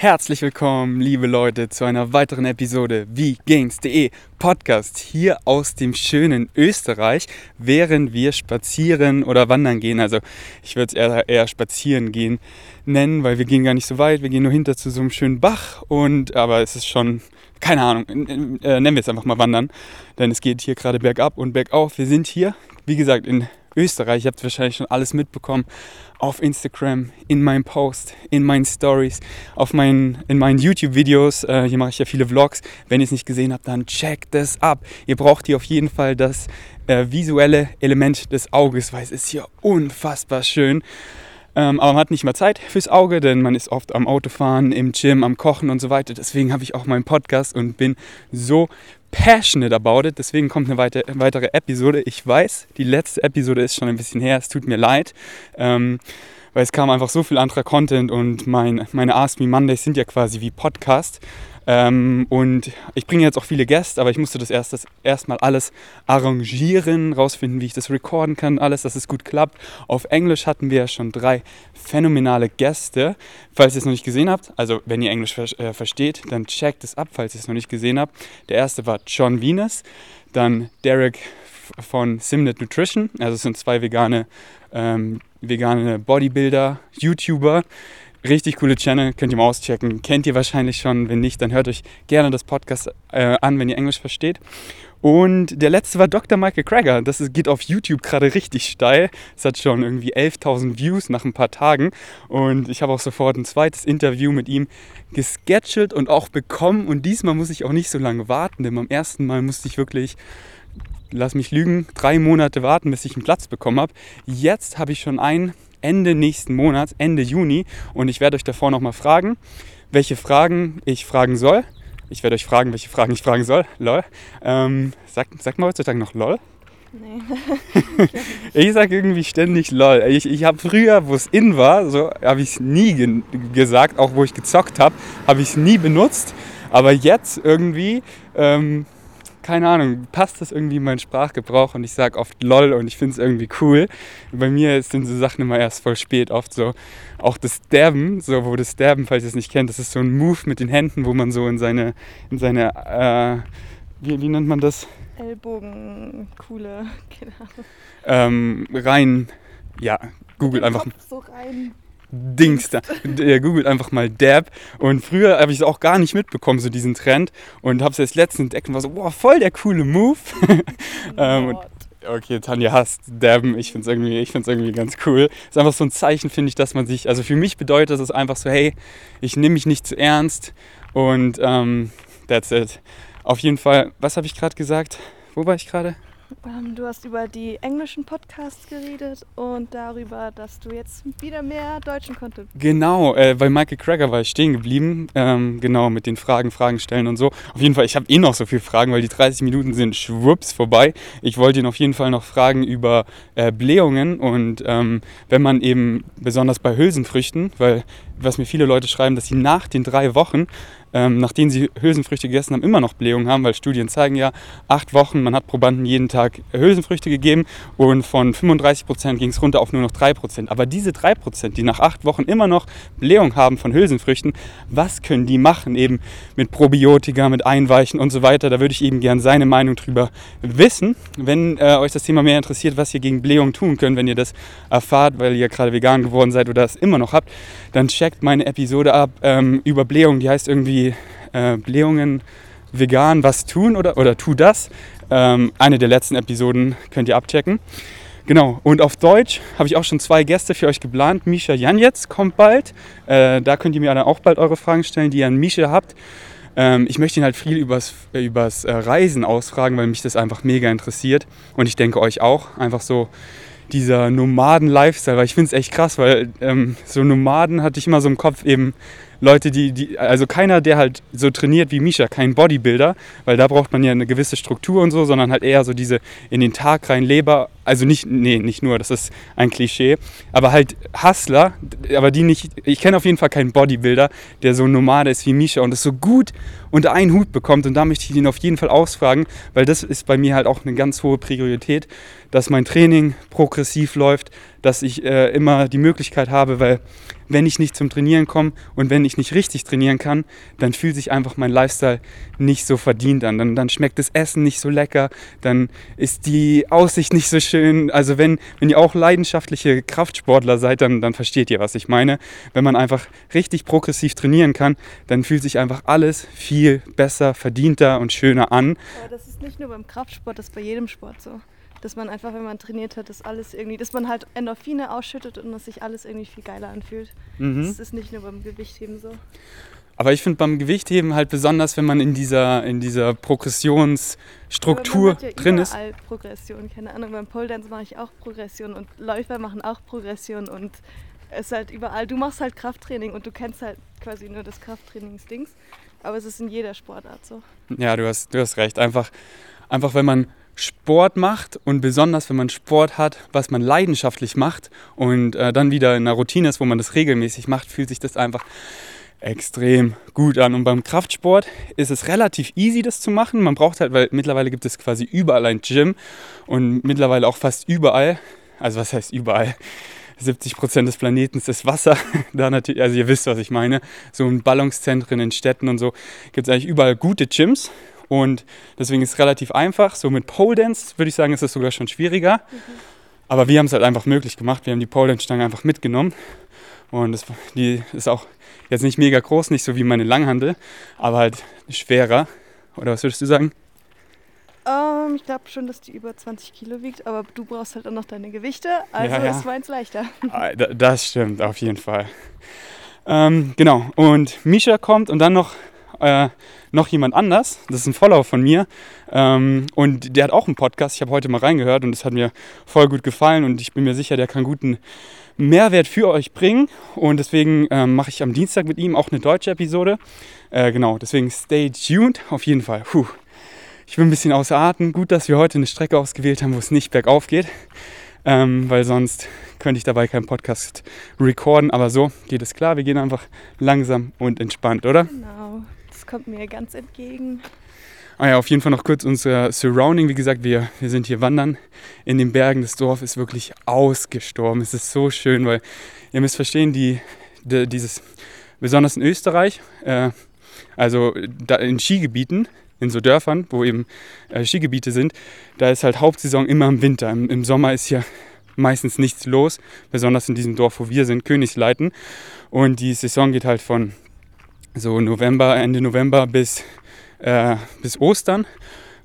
Herzlich willkommen, liebe Leute, zu einer weiteren Episode wie ging's.de Podcast hier aus dem schönen Österreich, während wir spazieren oder wandern gehen. Also ich würde es eher, eher spazieren gehen nennen, weil wir gehen gar nicht so weit. Wir gehen nur hinter zu so einem schönen Bach und aber es ist schon keine Ahnung, äh, nennen wir es einfach mal wandern, denn es geht hier gerade bergab und bergauf. Wir sind hier, wie gesagt, in Österreich. Ihr habt wahrscheinlich schon alles mitbekommen auf Instagram, in meinem Post, in meinen Stories, auf meinen, in meinen YouTube-Videos. Äh, hier mache ich ja viele Vlogs. Wenn ihr es nicht gesehen habt, dann checkt das ab. Ihr braucht hier auf jeden Fall das äh, visuelle Element des Auges, weil es ist hier unfassbar schön. Ähm, aber man hat nicht mehr Zeit fürs Auge, denn man ist oft am Autofahren, im Gym, am Kochen und so weiter. Deswegen habe ich auch meinen Podcast und bin so passionate about it. Deswegen kommt eine weitere, weitere Episode. Ich weiß, die letzte Episode ist schon ein bisschen her. Es tut mir leid. Ähm, weil es kam einfach so viel anderer Content und mein, meine Ask Me Mondays sind ja quasi wie Podcast. Ähm, und ich bringe jetzt auch viele Gäste, aber ich musste das erst erstmal alles arrangieren, rausfinden, wie ich das recorden kann, alles, dass es gut klappt. Auf Englisch hatten wir schon drei phänomenale Gäste. Falls ihr es noch nicht gesehen habt, also wenn ihr Englisch ver äh, versteht, dann checkt es ab, falls ihr es noch nicht gesehen habt. Der erste war John Venus, dann Derek von Simnet Nutrition, also es sind zwei vegane, ähm, vegane Bodybuilder, YouTuber Richtig coole Channel, könnt ihr mal auschecken. Kennt ihr wahrscheinlich schon. Wenn nicht, dann hört euch gerne das Podcast äh, an, wenn ihr Englisch versteht. Und der letzte war Dr. Michael Krager. Das geht auf YouTube gerade richtig steil. Es hat schon irgendwie 11.000 Views nach ein paar Tagen. Und ich habe auch sofort ein zweites Interview mit ihm gescheduled und auch bekommen. Und diesmal muss ich auch nicht so lange warten, denn beim ersten Mal musste ich wirklich, lass mich lügen, drei Monate warten, bis ich einen Platz bekommen habe. Jetzt habe ich schon einen Ende nächsten Monats, Ende Juni. Und ich werde euch davor nochmal fragen, welche Fragen ich fragen soll. Ich werde euch fragen, welche Fragen ich fragen soll. Lol. Ähm, sag, sag mal heutzutage noch LOL. Nee. ich sage irgendwie ständig LOL. Ich, ich habe früher, wo es in war, so habe ich es nie ge gesagt, auch wo ich gezockt habe, habe ich es nie benutzt. Aber jetzt irgendwie ähm, keine Ahnung, passt das irgendwie in meinen Sprachgebrauch und ich sage oft lol und ich finde es irgendwie cool. Bei mir sind so Sachen immer erst voll spät, oft so. Auch das Dabben, so wo das Dabben, falls ihr es nicht kennt, das ist so ein Move mit den Händen, wo man so in seine, in seine, äh, wie, wie nennt man das? Ellbogen, coole, keine Ahnung. Ähm, rein, ja, Google einfach. So rein Dings da. Der googelt einfach mal Dab. Und früher habe ich es auch gar nicht mitbekommen, so diesen Trend. Und habe es jetzt letztens entdeckt und war so, boah, voll der coole Move. ähm, und, okay, Tanja hasst Dabben. Ich finde es irgendwie, irgendwie ganz cool. Ist einfach so ein Zeichen, finde ich, dass man sich, also für mich bedeutet es einfach so, hey, ich nehme mich nicht zu ernst. Und ähm, that's it. Auf jeden Fall, was habe ich gerade gesagt? Wo war ich gerade? Ähm, du hast über die englischen Podcasts geredet und darüber, dass du jetzt wieder mehr deutschen Content. Genau, äh, bei Michael Cracker war ich stehen geblieben. Ähm, genau, mit den Fragen, Fragen stellen und so. Auf jeden Fall, ich habe eh noch so viele Fragen, weil die 30 Minuten sind schwupps vorbei. Ich wollte ihn auf jeden Fall noch fragen über äh, Blähungen und ähm, wenn man eben besonders bei Hülsenfrüchten, weil was mir viele Leute schreiben, dass sie nach den drei Wochen ähm, nachdem sie Hülsenfrüchte gegessen haben, immer noch Blähungen haben, weil Studien zeigen ja, acht Wochen, man hat Probanden jeden Tag Hülsenfrüchte gegeben und von 35 Prozent ging es runter auf nur noch 3 Prozent. Aber diese 3 Prozent, die nach acht Wochen immer noch Blähung haben von Hülsenfrüchten, was können die machen eben mit Probiotika, mit Einweichen und so weiter? Da würde ich eben gerne seine Meinung drüber wissen. Wenn äh, euch das Thema mehr interessiert, was ihr gegen Blähung tun könnt, wenn ihr das erfahrt, weil ihr gerade vegan geworden seid oder es immer noch habt, dann checkt meine Episode ab ähm, über Blähung. Die heißt irgendwie die äh, Blähungen vegan was tun oder, oder tu das. Ähm, eine der letzten Episoden könnt ihr abchecken. Genau, und auf Deutsch habe ich auch schon zwei Gäste für euch geplant. Misha Janjetz kommt bald. Äh, da könnt ihr mir dann auch bald eure Fragen stellen, die ihr an Misha habt. Ähm, ich möchte ihn halt viel übers, übers äh, Reisen ausfragen, weil mich das einfach mega interessiert. Und ich denke euch auch. Einfach so dieser Nomaden-Lifestyle, weil ich finde es echt krass, weil ähm, so Nomaden hatte ich immer so im Kopf eben Leute, die, die, also keiner, der halt so trainiert wie Misha, kein Bodybuilder, weil da braucht man ja eine gewisse Struktur und so, sondern halt eher so diese in den Tag rein Leber, also nicht, nee, nicht nur, das ist ein Klischee, aber halt Hustler, aber die nicht, ich kenne auf jeden Fall keinen Bodybuilder, der so Nomade ist wie Misha und das so gut unter einen Hut bekommt und da möchte ich ihn auf jeden Fall ausfragen, weil das ist bei mir halt auch eine ganz hohe Priorität, dass mein Training progressiv läuft, dass ich äh, immer die Möglichkeit habe, weil wenn ich nicht zum Trainieren komme und wenn ich nicht richtig trainieren kann, dann fühlt sich einfach mein Lifestyle nicht so verdient an. Dann, dann schmeckt das Essen nicht so lecker, dann ist die Aussicht nicht so schön. Also wenn, wenn ihr auch leidenschaftliche Kraftsportler seid, dann, dann versteht ihr, was ich meine. Wenn man einfach richtig progressiv trainieren kann, dann fühlt sich einfach alles viel besser, verdienter und schöner an. Aber das ist nicht nur beim Kraftsport, das ist bei jedem Sport so dass man einfach, wenn man trainiert hat, das alles irgendwie, dass man halt Endorphine ausschüttet und dass sich alles irgendwie viel geiler anfühlt. Mhm. Das ist nicht nur beim Gewichtheben so. Aber ich finde beim Gewichtheben halt besonders, wenn man in dieser, in dieser Progressionsstruktur ja drin ist. Progression, keine Ahnung, beim Pole Dance mache ich auch Progression und Läufer machen auch Progression und es ist halt überall. Du machst halt Krafttraining und du kennst halt quasi nur das Krafttrainingsdings, aber es ist in jeder Sportart so. Ja, du hast, du hast recht. Einfach, einfach wenn man Sport macht und besonders wenn man Sport hat, was man leidenschaftlich macht und äh, dann wieder in einer Routine ist, wo man das regelmäßig macht, fühlt sich das einfach extrem gut an. Und beim Kraftsport ist es relativ easy, das zu machen. Man braucht halt, weil mittlerweile gibt es quasi überall ein Gym und mittlerweile auch fast überall, also was heißt überall? 70 Prozent des Planeten ist Wasser. da natürlich, also ihr wisst, was ich meine. So in Ballungszentren, in Städten und so gibt es eigentlich überall gute Gyms. Und deswegen ist es relativ einfach. So mit Pole Dance würde ich sagen, ist es sogar schon schwieriger. Mhm. Aber wir haben es halt einfach möglich gemacht. Wir haben die Pole Dance Stange einfach mitgenommen. Und das, die ist auch jetzt nicht mega groß, nicht so wie meine Langhandel, aber halt schwerer. Oder was würdest du sagen? Um, ähm, ich glaube schon, dass die über 20 Kilo wiegt, aber du brauchst halt auch noch deine Gewichte, also ja, ja. ist meins leichter. Ah, das stimmt, auf jeden Fall. Ähm, genau, und Misha kommt und dann noch äh, noch jemand anders, das ist ein Follower von mir ähm, und der hat auch einen Podcast, ich habe heute mal reingehört und es hat mir voll gut gefallen und ich bin mir sicher, der kann guten Mehrwert für euch bringen und deswegen ähm, mache ich am Dienstag mit ihm auch eine deutsche Episode. Äh, genau, deswegen stay tuned, auf jeden Fall. Puh. Ich bin ein bisschen außer Atem. Gut, dass wir heute eine Strecke ausgewählt haben, wo es nicht bergauf geht, ähm, weil sonst könnte ich dabei keinen Podcast recorden. Aber so geht es klar. Wir gehen einfach langsam und entspannt, oder? Genau kommt mir ganz entgegen. Ah ja, auf jeden Fall noch kurz unser Surrounding. Wie gesagt, wir, wir sind hier wandern in den Bergen. Das Dorf ist wirklich ausgestorben. Es ist so schön, weil ihr müsst verstehen, die, die dieses, besonders in Österreich, äh, also in Skigebieten, in so Dörfern, wo eben äh, Skigebiete sind, da ist halt Hauptsaison immer im Winter. Im, Im, Sommer ist hier meistens nichts los, besonders in diesem Dorf, wo wir sind, Königsleiten. Und die Saison geht halt von so November, Ende November bis, äh, bis Ostern.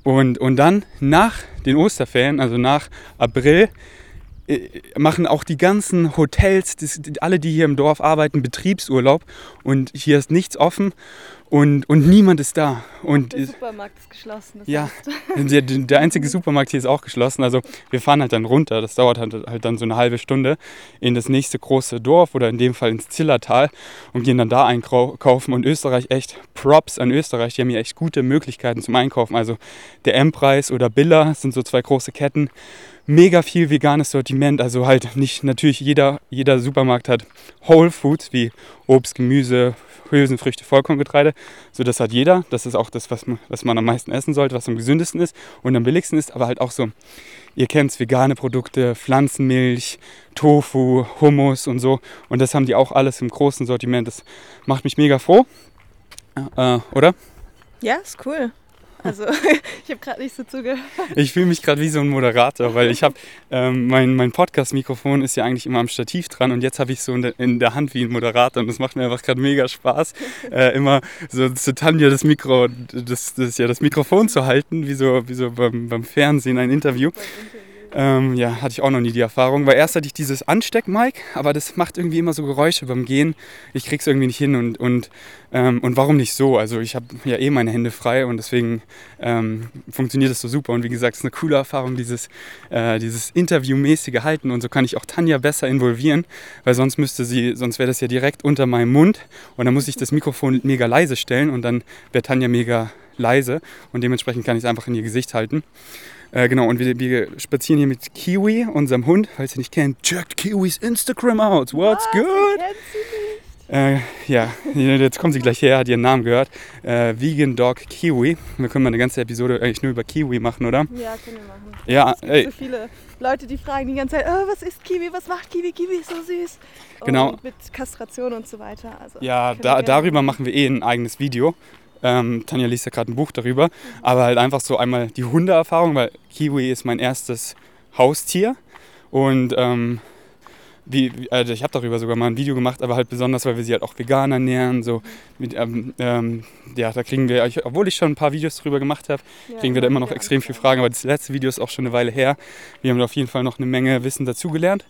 Und, und dann nach den Osterferien, also nach April, äh, machen auch die ganzen Hotels, das, alle, die hier im Dorf arbeiten, Betriebsurlaub. Und hier ist nichts offen und, und niemand ist da. Und der Supermarkt ist geschlossen. ja, der, der, einzige Supermarkt hier ist auch geschlossen. Also wir fahren halt dann runter. Das dauert halt, halt dann so eine halbe Stunde in das nächste große Dorf oder in dem Fall ins Zillertal und gehen dann da einkaufen. Und Österreich echt Props an Österreich. Die haben hier echt gute Möglichkeiten zum Einkaufen. Also der M-Preis oder Billa sind so zwei große Ketten mega viel veganes Sortiment. Also halt nicht, natürlich jeder, jeder Supermarkt hat Whole Foods wie Obst, Gemüse, Hülsenfrüchte, Vollkorngetreide. So das hat jeder. Das ist auch das, was man, was man am meisten essen sollte, was am gesündesten ist und am billigsten ist. Aber halt auch so, ihr kennt es, vegane Produkte, Pflanzenmilch, Tofu, Hummus und so. Und das haben die auch alles im großen Sortiment. Das macht mich mega froh. Äh, oder? Ja, ist cool. Also ich habe gerade nicht so zugehört. Ich fühle mich gerade wie so ein Moderator, weil ich habe ähm, mein, mein Podcast-Mikrofon ist ja eigentlich immer am Stativ dran und jetzt habe ich so in der, in der, Hand wie ein Moderator und das macht mir einfach gerade mega Spaß, äh, immer so zu Tanja das Mikro, das, das, ja, das Mikrofon zu halten, wie so, wie so beim, beim Fernsehen ein Interview. Beim Interview. Ähm, ja, hatte ich auch noch nie die Erfahrung, weil erst hatte ich dieses Ansteck-Mic, aber das macht irgendwie immer so Geräusche beim Gehen. Ich krieg's irgendwie nicht hin und, und, ähm, und warum nicht so? Also ich habe ja eh meine Hände frei und deswegen ähm, funktioniert das so super. Und wie gesagt, es ist eine coole Erfahrung, dieses, äh, dieses Interviewmäßige halten und so kann ich auch Tanja besser involvieren, weil sonst müsste sie, sonst wäre das ja direkt unter meinem Mund und dann muss ich das Mikrofon mega leise stellen und dann wäre Tanja mega leise und dementsprechend kann ich es einfach in ihr Gesicht halten. Äh, genau, und wir, wir, spazieren hier mit Kiwi, unserem Hund. Falls ihr nicht kennt, checkt Kiwis Instagram out. What's Was? good? Äh, ja, jetzt kommt sie gleich her, hat ihren Namen gehört. Äh, Vegan Dog Kiwi. Wir können mal eine ganze Episode eigentlich nur über Kiwi machen, oder? Ja, können wir machen. Ja, es gibt ey. so viele Leute, die fragen die ganze Zeit, oh, was ist Kiwi, was macht Kiwi, Kiwi ist so süß. Genau. Und mit Kastration und so weiter. Also, Ja, da, darüber machen wir eh ein eigenes Video. Ähm, Tanja liest ja gerade ein Buch darüber. Aber halt einfach so einmal die Hundeerfahrung, weil Kiwi ist mein erstes Haustier. Und ähm, wie, also ich habe darüber sogar mal ein Video gemacht, aber halt besonders, weil wir sie halt auch vegan ernähren. So mit, ähm, ähm, ja, da kriegen wir, obwohl ich schon ein paar Videos darüber gemacht habe, Ja, kriegen wir da immer noch extrem viele. Fragen. Aber das letzte Video ist auch schon eine Weile her. Wir haben da auf jeden Fall noch eine Menge Wissen dazugelernt.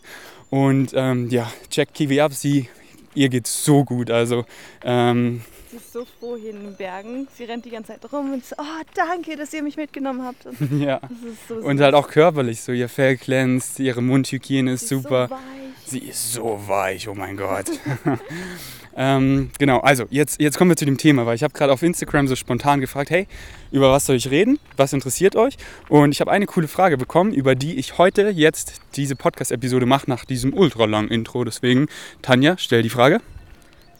Und ähm, ja, check Kiwi ab. Sie, ihr geht's so gut. Also ähm, Sie ist so froh hier in den Bergen. Sie rennt die ganze Zeit rum und so, oh, danke, dass ihr mich mitgenommen habt. Und ja. das ist so Und halt auch körperlich. So ihr Fell glänzt, ihre Mundhygiene ist Sie super. So weich. Sie ist so weich, oh mein Gott. ähm, genau, also jetzt, jetzt kommen wir zu dem Thema, weil ich habe gerade auf Instagram so spontan gefragt, hey, über was soll ich reden? Was interessiert euch? Und ich habe eine coole Frage bekommen, über die ich heute jetzt diese Podcast-Episode mache nach diesem ultralangen Intro. Deswegen, Tanja, stell die Frage.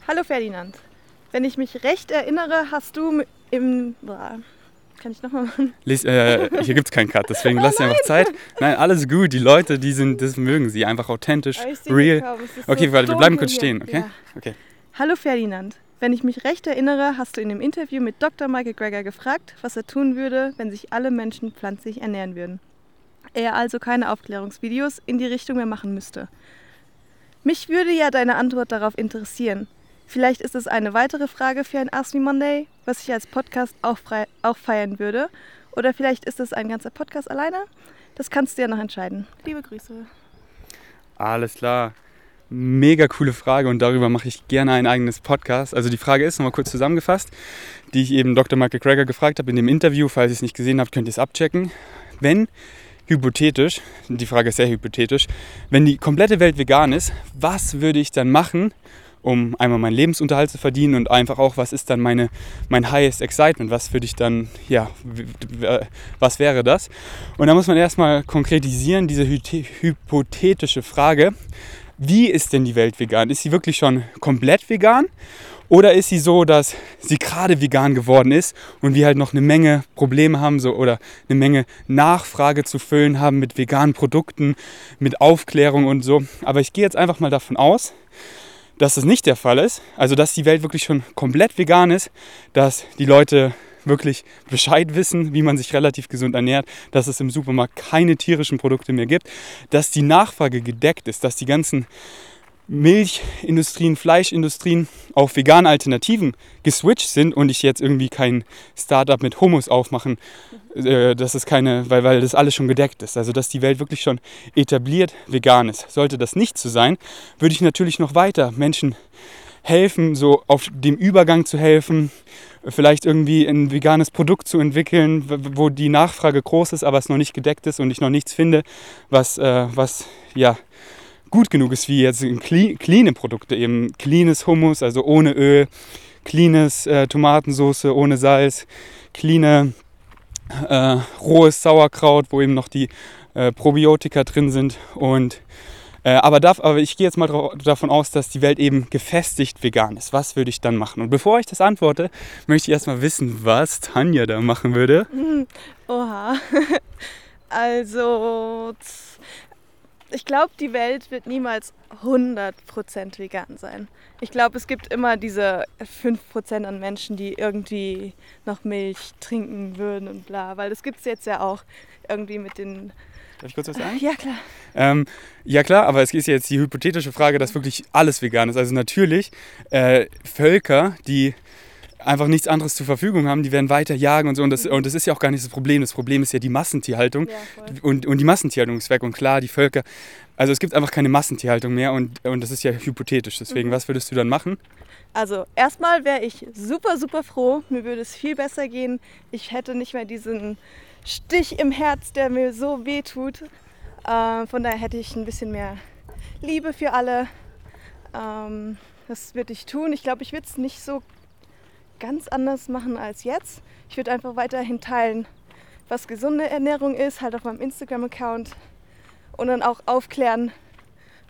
Hallo Ferdinand. Wenn ich mich recht erinnere, hast du im. Boah, Kann ich nochmal machen? Lies, äh, hier gibt es keinen Cut, deswegen lass dir einfach Zeit. Nein, alles gut. Die Leute, die sind, das mögen sie. Einfach authentisch, sehe real. Okay, so warte, wir bleiben kurz hier. stehen, okay? Ja. Okay. Hallo Ferdinand. Wenn ich mich recht erinnere, hast du in dem Interview mit Dr. Michael Greger gefragt, was er tun würde, wenn sich alle Menschen pflanzlich ernähren würden. Er also keine Aufklärungsvideos in die Richtung mehr machen müsste. Mich würde ja deine Antwort darauf interessieren. Vielleicht ist es eine weitere Frage für ein Ask Me Monday, was ich als Podcast auch, frei, auch feiern würde. Oder vielleicht ist es ein ganzer Podcast alleine. Das kannst du ja noch entscheiden. Liebe Grüße. Alles klar. Mega coole Frage und darüber mache ich gerne ein eigenes Podcast. Also die Frage ist nochmal kurz zusammengefasst, die ich eben Dr. Michael Greger gefragt habe in dem Interview. Falls ihr es nicht gesehen habt, könnt ihr es abchecken. Wenn hypothetisch, die Frage ist sehr hypothetisch, wenn die komplette Welt vegan ist, was würde ich dann machen, um einmal meinen Lebensunterhalt zu verdienen und einfach auch, was ist dann meine, mein highest excitement, was würde ich dann, ja, w- was wäre das? Und da muss man erstmal konkretisieren, diese hypothetische Frage, wie ist denn die Welt vegan? Ist sie wirklich schon komplett vegan? Oder ist sie so, dass sie gerade vegan geworden ist und wir halt noch eine Menge Probleme haben so, oder eine Menge Nachfrage zu füllen haben mit veganen Produkten, mit Aufklärung und so. Aber ich gehe jetzt einfach mal davon aus, dass das nicht der Fall ist. Also dass die Welt wirklich schon komplett vegan ist, dass die Leute wirklich Bescheid wissen, wie man sich relativ gesund ernährt, dass es im Supermarkt keine tierischen Produkte mehr gibt, dass die Nachfrage gedeckt ist, dass die ganzen Milchindustrien, Fleischindustrien auf vegane Alternativen geswitcht sind und ich jetzt irgendwie kein Startup mit Hummus aufmachen, äh, dass es keine, weil, weil das alles schon gedeckt ist. Also dass die Welt wirklich schon etabliert vegan ist. Sollte das nicht so sein, würde ich natürlich noch weiter Menschen helfen, so auf dem Übergang zu helfen, vielleicht irgendwie ein veganes Produkt zu entwickeln, wo die Nachfrage groß ist, aber es noch nicht gedeckt ist und ich noch nichts finde, was, äh, was ja gut genug ist wie jetzt clean, cleane Produkte, eben cleanes Hummus, also ohne Öl, cleanes äh, Tomatensauce ohne Salz, cleane äh, rohes Sauerkraut, wo eben noch die äh, Probiotika drin sind und äh, aber, darf, aber ich gehe jetzt mal davon aus, dass die Welt eben gefestigt vegan ist. Was würde ich dann machen? Und bevor ich das antworte, möchte ich erstmal wissen, was Tanja da machen würde. Oha. Also, ich glaube, die Welt wird niemals 100% vegan sein. Ich glaube, es gibt immer diese 5% an Menschen, die irgendwie noch Milch trinken würden und bla. Weil das gibt es jetzt ja auch irgendwie mit den. Darf ich kurz was sagen? Ja, klar. Ähm, ja klar, aber es ist jetzt die hypothetische Frage, dass wirklich alles vegan ist. Also natürlich äh, Völker, die einfach nichts anderes zur Verfügung haben, die werden weiter jagen und so. Und das, und das ist ja auch gar nicht das Problem. Das Problem ist ja die Massentierhaltung. Ja. Und, und die Massentierhaltung ist weg. Und klar, die Völker, also es gibt einfach keine Massentierhaltung mehr und, und das ist ja hypothetisch. Deswegen, was würdest du dann machen? Also, erstmal wäre ich super, super froh. Mir würde es viel besser gehen. Ich hätte nicht mehr diesen Stich im Herz, der mir so weh tut. Äh, von daher hätte ich ein bisschen mehr Liebe für alle. Ähm, das würde ich tun. Ich glaube, ich würde es nicht so ganz anders machen als jetzt. Ich würde einfach weiterhin teilen, was gesunde Ernährung ist, halt auf meinem Instagram-Account. Und dann auch aufklären,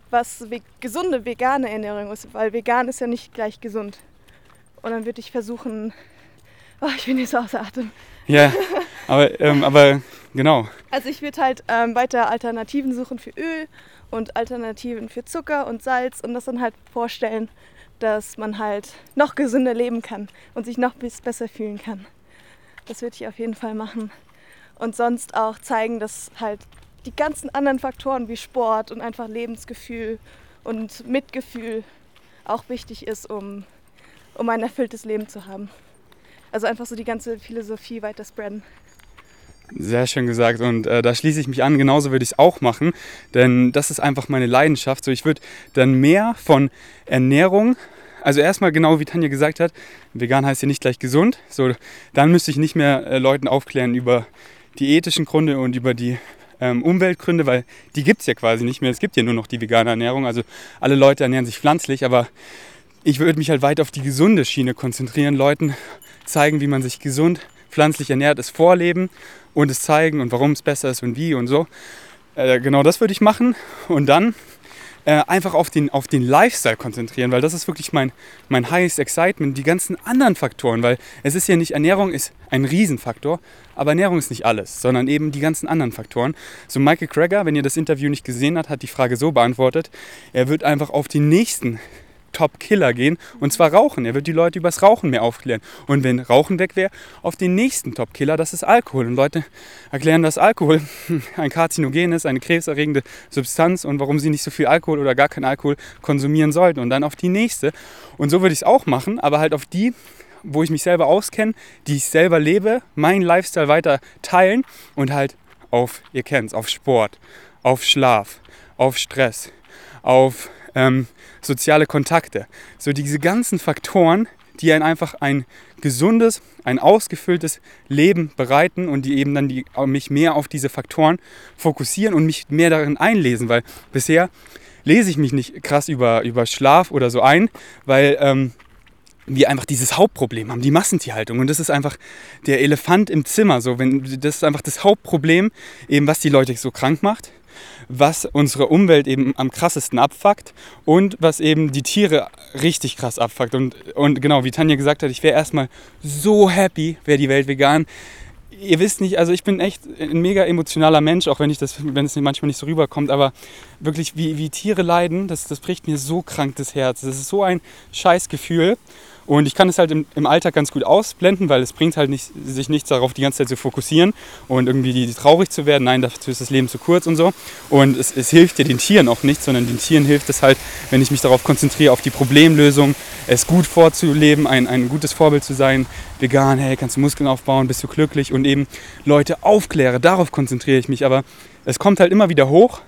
was ve gesunde vegane Ernährung ist, weil vegan ist ja nicht gleich gesund. Und dann würde ich versuchen, oh, ich bin jetzt so außer Atem. Ja, Aber, ähm, aber genau. Also ich würde halt ähm, weiter Alternativen suchen für Öl und Alternativen für Zucker und Salz und das dann halt vorstellen, dass man halt noch gesünder leben kann und sich noch besser fühlen kann. Das würde ich auf jeden Fall machen. Und sonst auch zeigen, dass halt die ganzen anderen Faktoren wie Sport und einfach Lebensgefühl und Mitgefühl auch wichtig ist, um, um ein erfülltes Leben zu haben. Also einfach so die ganze Philosophie weiter spreaden. Sehr schön gesagt und äh, da schließe ich mich an, genauso würde ich es auch machen, denn das ist einfach meine Leidenschaft. So, ich würde dann mehr von Ernährung, also erstmal genau wie Tanja gesagt hat, vegan heißt ja nicht gleich gesund, so, dann müsste ich nicht mehr äh, Leuten aufklären über die ethischen Gründe und über die ähm, Umweltgründe, weil die gibt es ja quasi nicht mehr. Es gibt ja nur noch die vegane Ernährung, also alle Leute ernähren sich pflanzlich, aber ich würde mich halt weit auf die gesunde Schiene konzentrieren, Leuten zeigen, wie man sich gesund pflanzlich ernährt, es vorleben und es zeigen und warum es besser ist und wie und so. Äh, genau das würde ich machen und dann äh, einfach auf den, auf den Lifestyle konzentrieren, weil das ist wirklich mein, mein highest excitement, die ganzen anderen Faktoren, weil es ist ja nicht, Ernährung ist ein Riesenfaktor, aber Ernährung ist nicht alles, sondern eben die ganzen anderen Faktoren. So Michael Greger, wenn ihr das Interview nicht gesehen habt, hat die Frage so beantwortet, er wird einfach auf die nächsten Top-Killer gehen und zwar Rauchen. Er wird die Leute übers Rauchen mehr aufklären. Und wenn Rauchen weg wäre, auf den nächsten Top-Killer, das ist Alkohol. Und Leute erklären, dass Alkohol ein Karzinogen ist, eine krebserregende Substanz und warum sie nicht so viel Alkohol oder gar kein Alkohol konsumieren sollten. Und dann auf die nächste. Und so würde ich es auch machen, aber halt auf die, wo ich mich selber auskenne, die ich selber lebe, meinen Lifestyle weiter teilen und halt auf, ihr kennt es, auf Sport, auf Schlaf, auf Stress, auf ähm, soziale Kontakte. So diese ganzen Faktoren, die einen einfach ein gesundes, ein ausgefülltes Leben bereiten und die eben dann die, mich mehr auf diese Faktoren fokussieren und mich mehr darin einlesen, weil bisher lese ich mich nicht krass über, über Schlaf oder so ein, weil ähm, wir einfach dieses Hauptproblem haben, die Massentierhaltung. Und das ist einfach der Elefant im Zimmer. So, wenn, das ist einfach das Hauptproblem, eben was die Leute so krank macht was unsere Umwelt eben am krassesten abfuckt und was eben die Tiere richtig krass abfuckt. Und, und genau, wie Tanja gesagt hat, ich wäre erstmal so happy, wäre die Welt vegan. Ihr wisst nicht, also ich bin echt ein mega emotionaler Mensch, auch wenn ich das, wenn es manchmal nicht so rüberkommt, aber wirklich, wie, wie Tiere leiden, das, das bricht mir so krank das Herz. Das ist so ein Scheißgefühl. Und ich kann es halt im, im, Alltag ganz gut ausblenden, weil es bringt halt nicht, sich nichts darauf, die ganze Zeit zu fokussieren und irgendwie die, die traurig zu werden. Nein, dafür ist das Leben zu kurz und so. Und es, es hilft ja den Tieren auch nicht, sondern den Tieren hilft es halt, wenn ich mich darauf konzentriere, auf die Problemlösung, es gut vorzuleben, ein, ein gutes Vorbild zu sein, vegan, hey, kannst du Muskeln aufbauen, bist du glücklich und eben Leute aufkläre, darauf konzentriere ich mich. Aber es kommt halt immer wieder hoch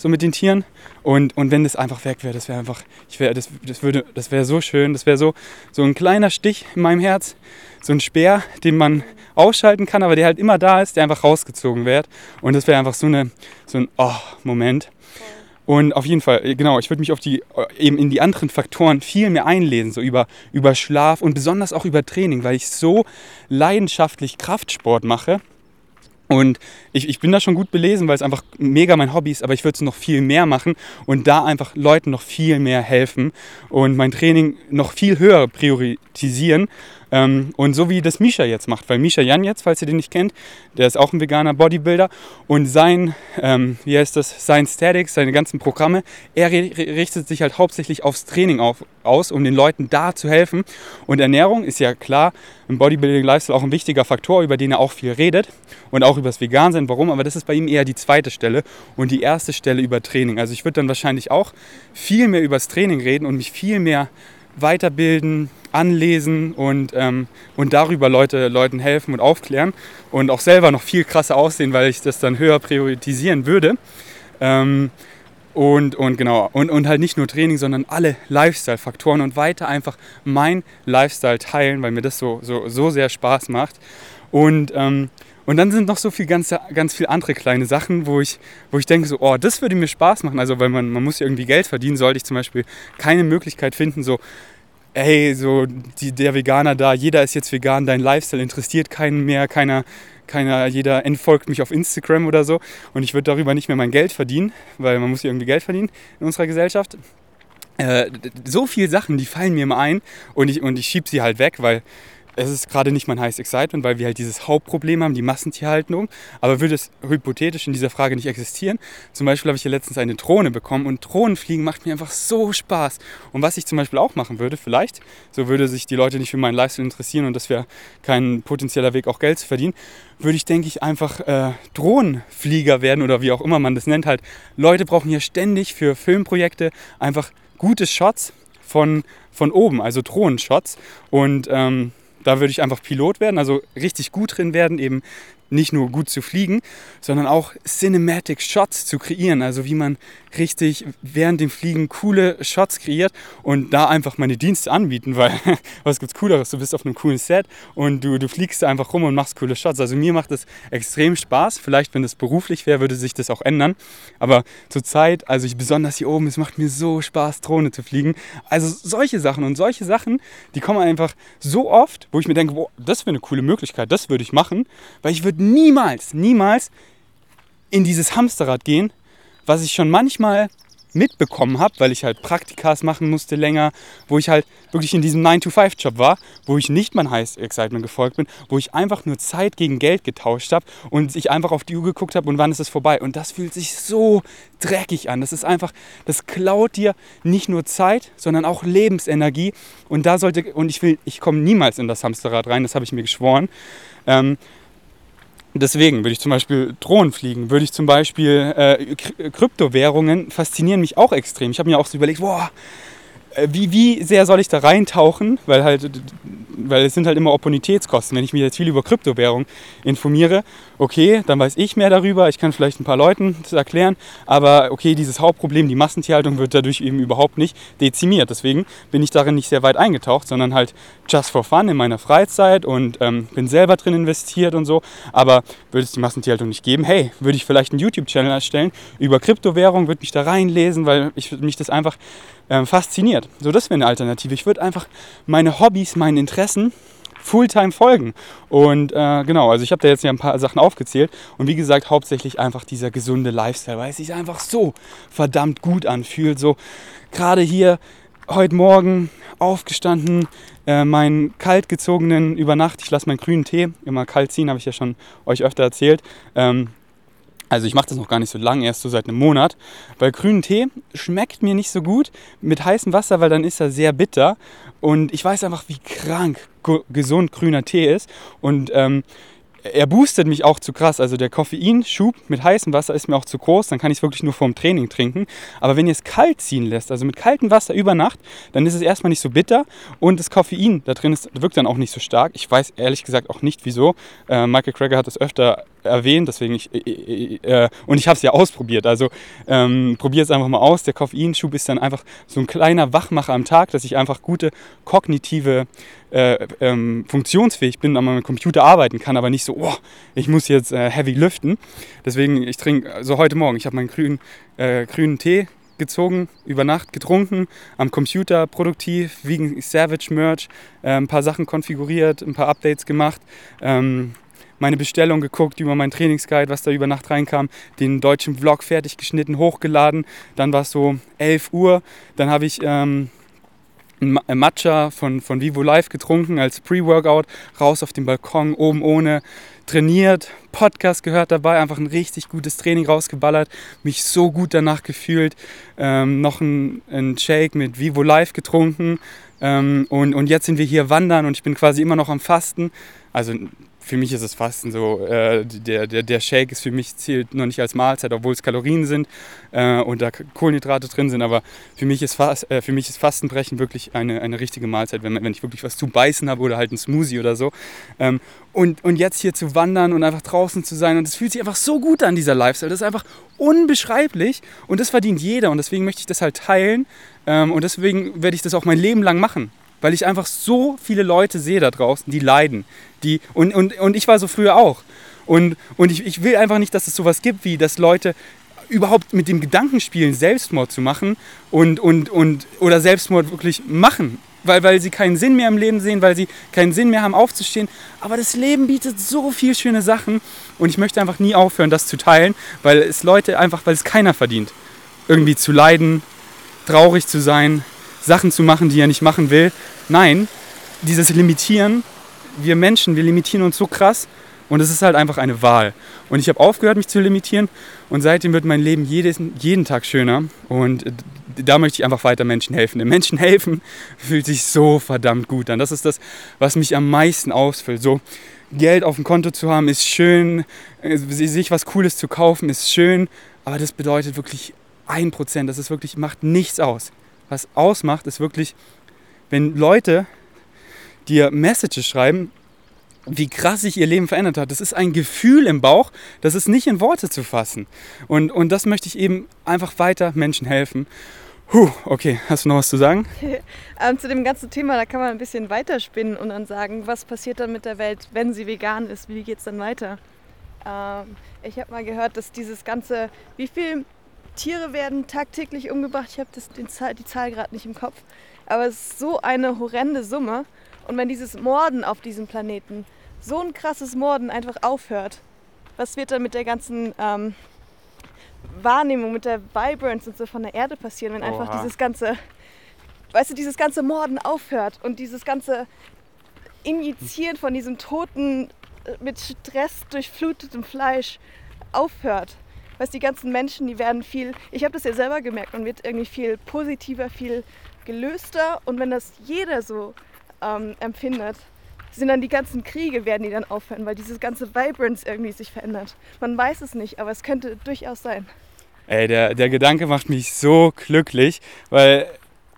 so mit den Tieren. Und, und wenn das einfach weg wäre, das wäre einfach, ich wär, das, das, würde, das wäre so schön, das wäre so, so ein kleiner Stich in meinem Herz, so ein Speer, den man ausschalten kann, aber der halt immer da ist, der einfach rausgezogen wird. Und das wäre einfach so, eine, so ein oh, Moment. Und auf jeden Fall, genau, ich würde mich auf die, eben in die anderen Faktoren viel mehr einlesen, so über, über Schlaf und besonders auch über Training, weil ich so leidenschaftlich Kraftsport mache und ich, ich bin da schon gut belesen, weil es einfach mega mein Hobby ist, aber ich würde es noch viel mehr machen und da einfach Leuten noch viel mehr helfen und mein Training noch viel höher priorisieren ähm, und so wie das Misha jetzt macht, weil Misha Jan jetzt, falls ihr den nicht kennt, der ist auch ein veganer Bodybuilder und sein, ähm, wie heißt das, sein Statics, seine ganzen Programme, er richtet sich halt hauptsächlich aufs Training auf, aus, um den Leuten da zu helfen. Und Ernährung ist ja klar im Bodybuilding-Lifestyle auch ein wichtiger Faktor, über den er auch viel redet und auch über das Vegansein. Warum? Aber das ist bei ihm eher die zweite Stelle und die erste Stelle über Training. Also ich würde dann wahrscheinlich auch viel mehr über das Training reden und mich viel mehr weiterbilden, anlesen und, ähm, und darüber Leute, Leuten helfen und aufklären und auch selber noch viel krasser aussehen, weil ich das dann höher priorisieren würde. Ähm, und, und genau, und, und halt nicht nur Training, sondern alle Lifestyle-Faktoren und weiter einfach mein Lifestyle teilen, weil mir das so, so, so sehr Spaß macht. Und, ähm, und dann sind noch so viel ganz, ganz viel andere kleine Sachen, wo ich, wo ich denke, so, oh, das würde mir Spaß machen. Also, weil man, man muss ja irgendwie Geld verdienen, sollte ich zum Beispiel keine Möglichkeit finden, so, ey, so die, der Veganer da, jeder ist jetzt vegan, dein Lifestyle interessiert keinen mehr, keiner, keiner, jeder entfolgt mich auf Instagram oder so und ich würde darüber nicht mehr mein Geld verdienen, weil man muss ja irgendwie Geld verdienen in unserer Gesellschaft. Äh, so viele Sachen, die fallen mir immer ein und ich, und ich schiebe sie halt weg, weil es ist gerade nicht mein heißes Excitement, weil wir halt dieses Hauptproblem haben, die Massentierhaltung. Aber würde es hypothetisch in dieser Frage nicht existieren? Zum Beispiel habe ich hier letztens eine Drohne bekommen und Drohnenfliegen macht mir einfach so Spaß. Und was ich zum Beispiel auch machen würde, vielleicht, so würde sich die Leute nicht für meinen Lifestyle interessieren und das wäre kein potenzieller Weg, auch Geld zu verdienen, würde ich, denke ich, einfach äh, Drohnenflieger werden oder wie auch immer man das nennt. Halt, Leute brauchen hier ständig für Filmprojekte einfach gute Shots von, von oben, also Drohnenshots. Und ähm, da würde ich einfach Pilot werden, also richtig gut drin werden, eben nicht nur gut zu fliegen, sondern auch Cinematic Shots zu kreieren. Also wie man richtig während dem Fliegen coole Shots kreiert und da einfach meine Dienste anbieten, weil was gibt's cooleres? Du bist auf einem coolen Set und du, du fliegst einfach rum und machst coole Shots. Also mir macht das extrem Spaß. Vielleicht, wenn das beruflich wäre, würde sich das auch ändern. Aber zurzeit, also ich besonders hier oben, es macht mir so Spaß, Drohne zu fliegen. Also solche Sachen und solche Sachen, die kommen einfach so oft, wo ich mir denke, boah, das wäre eine coole Möglichkeit, das würde ich machen, weil ich würde niemals, niemals in dieses Hamsterrad gehen, was ich schon manchmal mitbekommen habe, weil ich halt Praktikas machen musste länger, wo ich halt wirklich in diesem 9-to-5-Job war, wo ich nicht mein Highest Excitement gefolgt bin, wo ich einfach nur Zeit gegen Geld getauscht habe und ich einfach auf die Uhr geguckt habe und wann ist es vorbei. Und das fühlt sich so dreckig an. Das ist einfach, das klaut dir nicht nur Zeit, sondern auch Lebensenergie. Und da sollte, und ich will, ich komme niemals in das Hamsterrad rein, das habe ich mir geschworen. Ähm, Deswegen würde ich zum Beispiel Drohnen fliegen, würde ich zum Beispiel äh, Kryptowährungen faszinieren mich auch extrem. Ich habe mir auch so überlegt, boah, wie, wie sehr soll ich da reintauchen? Weil halt, weil es sind halt immer Opportunitätskosten. Wenn ich mich jetzt viel über Kryptowährung informiere, okay, dann weiß ich mehr darüber. Ich kann vielleicht ein paar Leuten das erklären. Aber okay, dieses Hauptproblem, die Massentierhaltung, wird dadurch eben überhaupt nicht dezimiert. Deswegen bin ich darin nicht sehr weit eingetaucht, sondern halt just for fun in meiner Freizeit und ähm, bin selber drin investiert und so. Aber würde es die Massentierhaltung nicht geben, hey, würde ich vielleicht einen YouTube-Channel erstellen über Kryptowährung, würde mich da reinlesen, weil ich mich das einfach ähm, fasziniert. So, das wäre eine Alternative. Ich würde einfach meine Hobbys, meinen Interessen Fulltime folgen. Und äh, genau, also ich habe da jetzt ja ein paar Sachen aufgezählt. Und wie gesagt, hauptsächlich einfach dieser gesunde Lifestyle, weil es sich einfach so verdammt gut anfühlt. So gerade hier heute Morgen aufgestanden, äh, meinen kalt gezogenen über Nacht, ich lasse meinen grünen Tee immer kalt ziehen, habe ich ja schon euch öfter erzählt. Ähm, also ich mache das noch gar nicht so lange, erst so seit einem Monat. Weil grünen Tee schmeckt mir nicht so gut mit heißem Wasser, weil dann ist er sehr bitter. Und ich weiß einfach, wie krank gesund grüner Tee ist. Und ähm, er boostet mich auch zu krass. Also der Koffeinschub mit heißem Wasser ist mir auch zu groß. Dann kann ich es wirklich nur vorm Training trinken. Aber wenn ihr es kalt ziehen lässt, also mit kaltem Wasser über Nacht, dann ist es erstmal nicht so bitter und das Koffein da drin ist, wirkt dann auch nicht so stark. Ich weiß ehrlich gesagt auch nicht wieso. Äh, Michael Crager hat das öfter erwähnt, deswegen ich, äh, äh, und ich habe es ja ausprobiert. Also ähm, probiert es einfach mal aus. Der Koffeinschub ist dann einfach so ein kleiner Wachmacher am Tag, dass ich einfach gute kognitive äh, ähm, funktionsfähig bin, an meinem Computer arbeiten kann, aber nicht so, oh, ich muss jetzt äh, heavy lüften. Deswegen, ich trinke, so also heute Morgen, ich habe meinen grünen, äh, grünen Tee gezogen, über Nacht getrunken, am Computer produktiv, wegen Savage Merch, äh, ein paar Sachen konfiguriert, ein paar Updates gemacht. Ähm, meine Bestellung geguckt über meinen Trainingsguide, was da über Nacht reinkam, den deutschen Vlog fertig geschnitten, hochgeladen. Dann war es so 11 Uhr. Dann habe ich ähm, ein Matcha von, von Vivo Live getrunken als Pre-Workout, raus auf den Balkon, oben ohne, trainiert, Podcast gehört dabei, einfach ein richtig gutes Training rausgeballert, mich so gut danach gefühlt, ähm, noch ein, ein Shake mit Vivo Live getrunken ähm, und, und jetzt sind wir hier wandern und ich bin quasi immer noch am Fasten. Also für mich ist es Fasten so, äh, der, der, der Shake ist für mich zählt noch nicht als Mahlzeit, obwohl es Kalorien sind äh, und da Kohlenhydrate drin sind, aber für mich ist, Fast, äh, für mich ist Fastenbrechen wirklich eine, eine richtige Mahlzeit, wenn, wenn ich wirklich was zu beißen habe oder halt ein Smoothie oder so. Ähm, und, und jetzt hier zu wandern und einfach draußen zu sein und es fühlt sich einfach so gut an, dieser Lifestyle, das ist einfach unbeschreiblich und das verdient jeder und deswegen möchte ich das halt teilen ähm, und deswegen werde ich das auch mein Leben lang machen weil ich einfach so viele Leute sehe da draußen, die leiden. Die, und, und, und ich war so früher auch. Und, und ich, ich will einfach nicht, dass es sowas gibt, wie dass Leute überhaupt mit dem Gedanken spielen, Selbstmord zu machen und, und, und, oder Selbstmord wirklich machen. Weil, weil sie keinen Sinn mehr im Leben sehen, weil sie keinen Sinn mehr haben aufzustehen. Aber das Leben bietet so viele schöne Sachen und ich möchte einfach nie aufhören, das zu teilen, weil es Leute einfach, weil es keiner verdient. Irgendwie zu leiden, traurig zu sein, Sachen zu machen, die er nicht machen will. Nein, dieses Limitieren, wir Menschen, wir limitieren uns so krass und es ist halt einfach eine Wahl. Und ich habe aufgehört, mich zu limitieren und seitdem wird mein Leben jedes, jeden Tag schöner und da möchte ich einfach weiter Menschen helfen. Denn Menschen helfen fühlt sich so verdammt gut an. Das ist das, was mich am meisten ausfüllt. So Geld auf dem Konto zu haben ist schön, äh, sich was Cooles zu kaufen ist schön, aber das bedeutet wirklich ein Prozent. Das ist wirklich macht nichts aus. Was ausmacht, ist wirklich, wenn Leute dir Messages schreiben, wie krass sich ihr Leben verändert hat. Das ist ein Gefühl im Bauch, das ist nicht in Worte zu fassen. Und, und das möchte ich eben einfach weiter Menschen helfen. Puh, okay, hast du noch was zu sagen? ähm, zu dem ganzen Thema, da kann man ein bisschen weiterspinnen und dann sagen, was passiert dann mit der Welt, wenn sie vegan ist? Wie geht es dann weiter? Ähm, ich habe mal gehört, dass dieses ganze, wie viele Tiere werden tagtäglich umgebracht? Ich habe die Zahl gerade nicht im Kopf. Aber es ist so eine horrende Summe. Und wenn dieses Morden auf diesem Planeten, so ein krasses Morden einfach aufhört, was wird dann mit der ganzen ähm, Wahrnehmung, mit der Vibrance und so von der Erde passieren, wenn einfach dieses ganze, weißt du, dieses ganze Morden aufhört und dieses ganze Injizieren von diesem toten, äh, mit Stress durchflutetem Fleisch aufhört. Weißt du, die ganzen Menschen, die werden viel, ich habe das ja selber gemerkt, man wird irgendwie viel positiver, viel gelöster und wenn das jeder so ähm, empfindet, sind dann die ganzen Kriege, werden die dann aufhören, weil dieses ganze Vibrance irgendwie sich verändert. Man weiß es nicht, aber es könnte durchaus sein. Ey, der, der Gedanke macht mich so glücklich, weil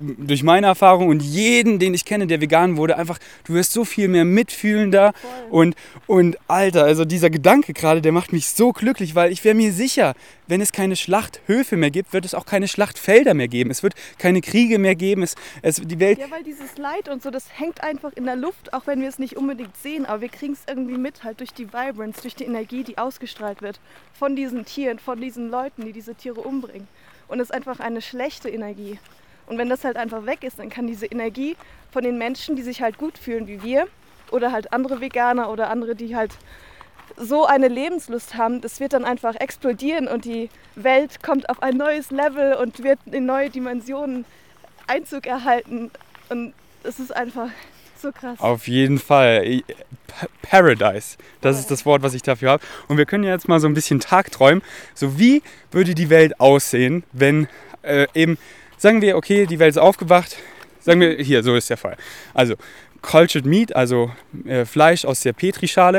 durch meine Erfahrung und jeden, den ich kenne, der vegan wurde, einfach, du wirst so viel mehr mitfühlender und, und Alter, also dieser Gedanke gerade, der macht mich so glücklich, weil ich wäre mir sicher, wenn es keine Schlachthöfe mehr gibt, wird es auch keine Schlachtfelder mehr geben. Es wird keine Kriege mehr geben. Es, es, die Welt ja, weil dieses Leid und so, das hängt einfach in der Luft, auch wenn wir es nicht unbedingt sehen, aber wir kriegen es irgendwie mit, halt durch die Vibrance, durch die Energie, die ausgestrahlt wird von diesen Tieren, von diesen Leuten, die diese Tiere umbringen. Und es ist einfach eine schlechte Energie. Und wenn das halt einfach weg ist, dann kann diese Energie von den Menschen, die sich halt gut fühlen wie wir, oder halt andere Veganer oder andere, die halt so eine Lebenslust haben, das wird dann einfach explodieren und die Welt kommt auf ein neues Level und wird in neue Dimensionen Einzug erhalten. Und es ist einfach so krass. Auf jeden Fall. Paradise. Das ist das Wort, was ich dafür habe. Und wir können jetzt mal so ein bisschen tagträumen. So wie würde die Welt aussehen, wenn äh, eben Sagen wir, okay, die Welt ist aufgewacht. Sagen wir, hier, so ist der Fall. Also, Cultured Meat, also äh, Fleisch aus der Petrischale,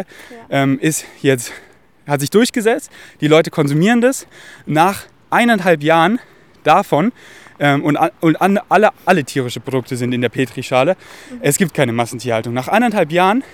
ja. ähm, ist jetzt, hat sich durchgesetzt. Die Leute konsumieren das. Nach eineinhalb Jahren davon ähm, und, und an, alle, alle tierische Produkte sind in der Petrischale. Mhm. Es gibt keine Massentierhaltung. Nach eineinhalb Jahren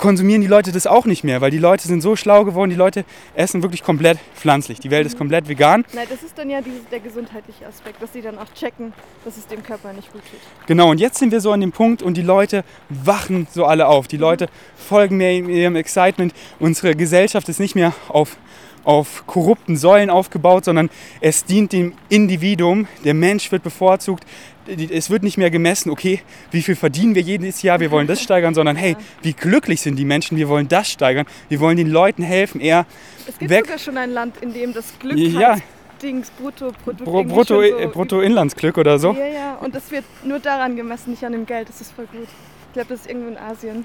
konsumieren die Leute das auch nicht mehr, weil die Leute sind so schlau geworden, die Leute essen wirklich komplett pflanzlich. Die Welt ist mhm. komplett vegan. Nein, das ist dann ja dieses, der gesundheitliche Aspekt, dass sie dann auch checken, dass es dem Körper nicht gut tut. Genau, und jetzt sind wir so an dem Punkt und die Leute wachen so alle auf. Die mhm. Leute folgen mehr ihrem Excitement. Unsere Gesellschaft ist nicht mehr auf auf korrupten Säulen aufgebaut, sondern es dient dem Individuum. Der Mensch wird bevorzugt. Es wird nicht mehr gemessen, okay, wie viel verdienen wir jedes Jahr, wir wollen das steigern, sondern hey, wie glücklich sind die Menschen, wir wollen das steigern, wir wollen den Leuten helfen, eher Es gibt weg. sogar schon ein Land, in dem das Glück ja. Dings, Brutto, Brutto, Brutto, so Bruttoinlandsglück oder so. Ja, ja, und das wird nur daran gemessen, nicht an dem Geld, das ist voll gut. Ich glaube, das ist irgendwo in Asien.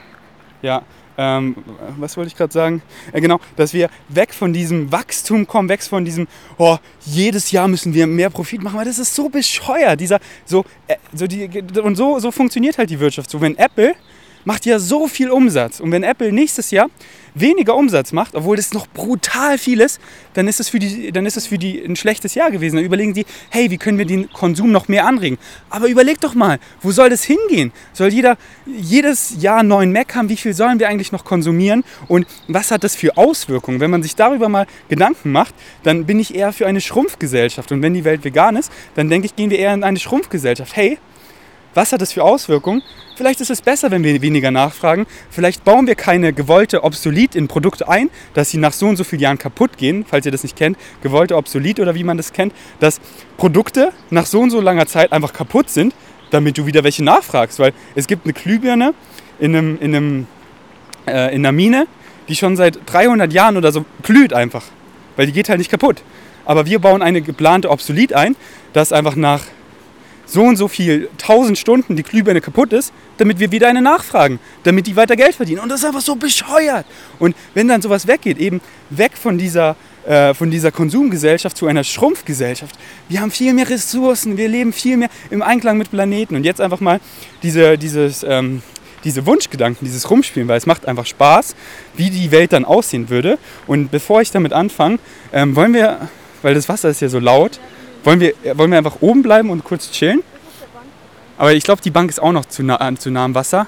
Ja, ähm, was wollte ich gerade sagen? Äh, genau, dass wir weg von diesem Wachstum kommen, weg von diesem, oh, jedes Jahr müssen wir mehr Profit machen, weil das ist so bescheuert. Dieser, so, äh, so die, und so, so funktioniert halt die Wirtschaft. So, wenn Apple macht ja so viel Umsatz und wenn Apple nächstes Jahr weniger Umsatz macht, obwohl das noch brutal viel ist, dann ist es für die, dann ist es für die ein schlechtes Jahr gewesen. Dann überlegen die, hey, wie können wir den Konsum noch mehr anregen? Aber überleg doch mal, wo soll das hingehen? Soll jeder jedes Jahr einen neuen Mac haben? Wie viel sollen wir eigentlich noch konsumieren? Und was hat das für Auswirkungen? Wenn man sich darüber mal Gedanken macht, dann bin ich eher für eine Schrumpfgesellschaft. Und wenn die Welt vegan ist, dann denke ich, gehen wir eher in eine Schrumpfgesellschaft. Hey, was hat das für Auswirkungen? Vielleicht ist es besser, wenn wir weniger nachfragen. Vielleicht bauen wir keine gewollte Obsolit in Produkte ein, dass sie nach so und so vielen Jahren kaputt gehen, falls ihr das nicht kennt. Gewollte Obsolit oder wie man das kennt, dass Produkte nach so und so langer Zeit einfach kaputt sind, damit du wieder welche nachfragst. Weil es gibt eine Glühbirne in, einem, in, einem, äh, in einer Mine, die schon seit 300 Jahren oder so glüht einfach. Weil die geht halt nicht kaputt. Aber wir bauen eine geplante Obsolit ein, dass einfach nach so und so viel tausend Stunden die Glühbirne kaputt ist, damit wir wieder eine nachfragen, damit die weiter Geld verdienen. Und das ist einfach so bescheuert. Und wenn dann sowas weggeht, eben weg von dieser, äh, von dieser Konsumgesellschaft zu einer Schrumpfgesellschaft. Wir haben viel mehr Ressourcen, wir leben viel mehr im Einklang mit Planeten. Und jetzt einfach mal diese, dieses, ähm, diese Wunschgedanken, dieses Rumspielen, weil es macht einfach Spaß, wie die Welt dann aussehen würde. Und bevor ich damit anfange, ähm, wollen wir, weil das Wasser ist ja so laut, wollen wir, wollen wir einfach oben bleiben und kurz chillen? Aber ich glaube, die Bank ist auch noch zu nah, äh, zu nah am Wasser.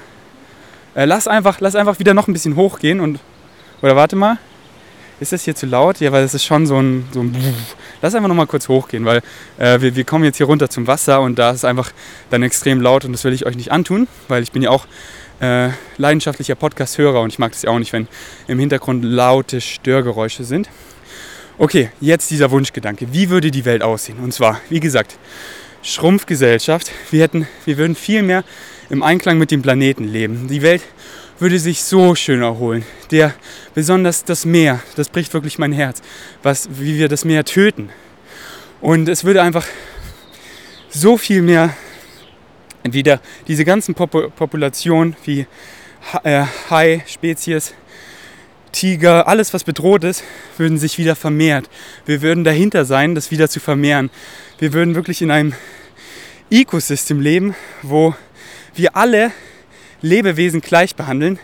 Äh, lass, einfach, lass einfach wieder noch ein bisschen hochgehen und. Oder warte mal. Ist das hier zu laut? Ja, weil das ist schon so ein. So ein lass einfach noch mal kurz hochgehen, weil äh, wir, wir kommen jetzt hier runter zum Wasser und da ist es einfach dann extrem laut und das will ich euch nicht antun, weil ich bin ja auch äh, leidenschaftlicher Podcast-Hörer und ich mag das ja auch nicht, wenn im Hintergrund laute Störgeräusche sind. Okay, jetzt dieser Wunschgedanke. Wie würde die Welt aussehen? Und zwar, wie gesagt, Schrumpfgesellschaft. Wir, hätten, wir würden viel mehr im Einklang mit dem Planeten leben. Die Welt würde sich so schön erholen. Der, besonders das Meer, das bricht wirklich mein Herz, was, wie wir das Meer töten. Und es würde einfach so viel mehr wieder diese ganzen Pop Populationen wie äh, Hai-Spezies, Tiger, alles was bedroht ist, würden sich wieder vermehrt. Wir würden dahinter sein, das wieder zu vermehren. Wir würden wirklich in einem Ecosystem leben, wo wir alle Lebewesen gleich behandeln,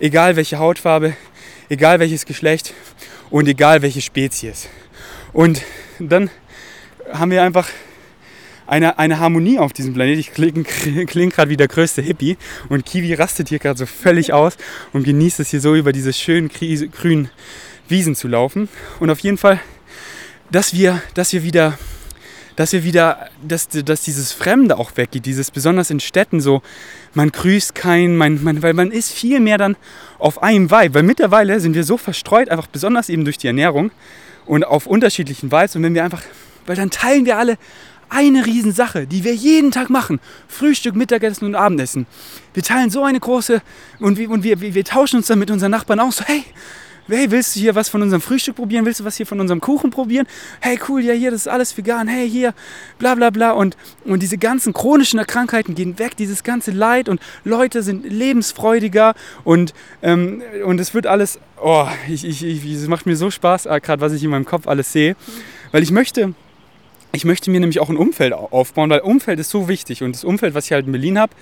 egal welche Hautfarbe, egal welches Geschlecht und egal welche Spezies. Und dann haben wir einfach eine, eine Harmonie auf diesem Planeten. Ich klinge kling gerade wie der größte Hippie und Kiwi rastet hier gerade so völlig aus und genießt es hier so über diese schönen grünen Wiesen zu laufen. Und auf jeden Fall, dass wir, dass wir wieder dass wir wieder, dass, dass dieses Fremde auch weggeht, dieses besonders in Städten so, man grüßt keinen, man, man, weil man ist viel mehr dann auf einem Vibe, weil mittlerweile sind wir so verstreut, einfach besonders eben durch die Ernährung und auf unterschiedlichen Vibes und wenn wir einfach, weil dann teilen wir alle eine Riesensache, die wir jeden Tag machen. Frühstück, Mittagessen und Abendessen. Wir teilen so eine große und wir, und wir, wir, tauschen uns dann mit unseren Nachbarn aus. So, hey, hey, willst du hier was von unserem Frühstück probieren? Willst du was hier von unserem Kuchen probieren? Hey, cool, ja, hier, das ist alles vegan. Hey, hier, bla bla bla. Und, und diese ganzen chronischen Krankheiten gehen weg, dieses ganze Leid und Leute sind lebensfreudiger und, ähm, und es wird alles, oh, ich, ich, ich, es macht mir so Spaß, äh, gerade was ich in meinem Kopf alles sehe, weil ich möchte, ich möchte mir nämlich auch ein Umfeld aufbauen, weil Umfeld ist so wichtig und das Umfeld, was ich halt in Berlin habe,